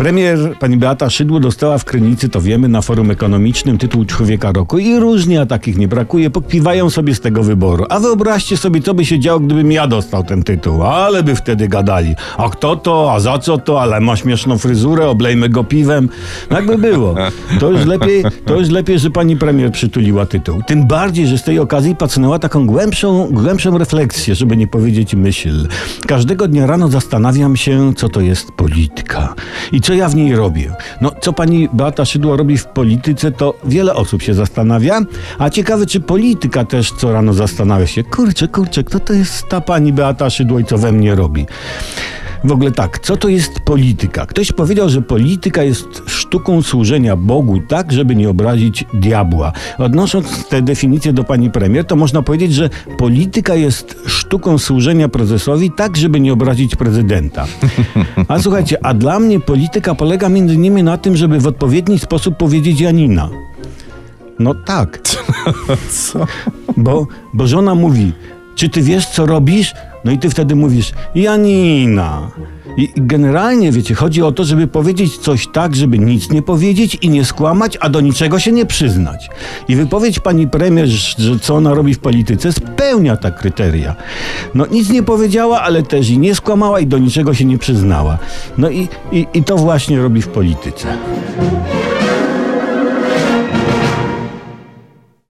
Premier pani Beata Szydło dostała w Krynicy, to wiemy, na forum ekonomicznym tytuł Człowieka Roku i różnie, a takich nie brakuje, pokpiwają sobie z tego wyboru. A wyobraźcie sobie, co by się działo, gdybym ja dostał ten tytuł. Ale by wtedy gadali. A kto to, a za co to, ale ma śmieszną fryzurę, oblejmy go piwem. No jakby było. To już lepiej, to już lepiej, że pani premier przytuliła tytuł. Tym bardziej, że z tej okazji pacnęła taką głębszą, głębszą refleksję, żeby nie powiedzieć myśl. Każdego dnia rano zastanawiam się, co to jest polityka. I co ja w niej robię? No, co pani Beata Szydło robi w polityce, to wiele osób się zastanawia, a ciekawe, czy polityka też co rano zastanawia się, kurczę, kurczę, kto to jest ta pani Beata Szydło i co we mnie robi? W ogóle tak, co to jest polityka? Ktoś powiedział, że polityka jest sztuką służenia Bogu tak, żeby nie obrazić diabła. Odnosząc tę definicję do pani premier, to można powiedzieć, że polityka jest sztuką służenia prezesowi tak, żeby nie obrazić prezydenta. A słuchajcie, a dla mnie polityka polega między innymi na tym, żeby w odpowiedni sposób powiedzieć Janina. No tak. Co? Bo, bo żona mówi, czy ty wiesz, co robisz? No i ty wtedy mówisz, Janina. I generalnie, wiecie, chodzi o to, żeby powiedzieć coś tak, żeby nic nie powiedzieć i nie skłamać, a do niczego się nie przyznać. I wypowiedź pani premier, że co ona robi w polityce, spełnia ta kryteria. No nic nie powiedziała, ale też i nie skłamała i do niczego się nie przyznała. No i, i, i to właśnie robi w polityce.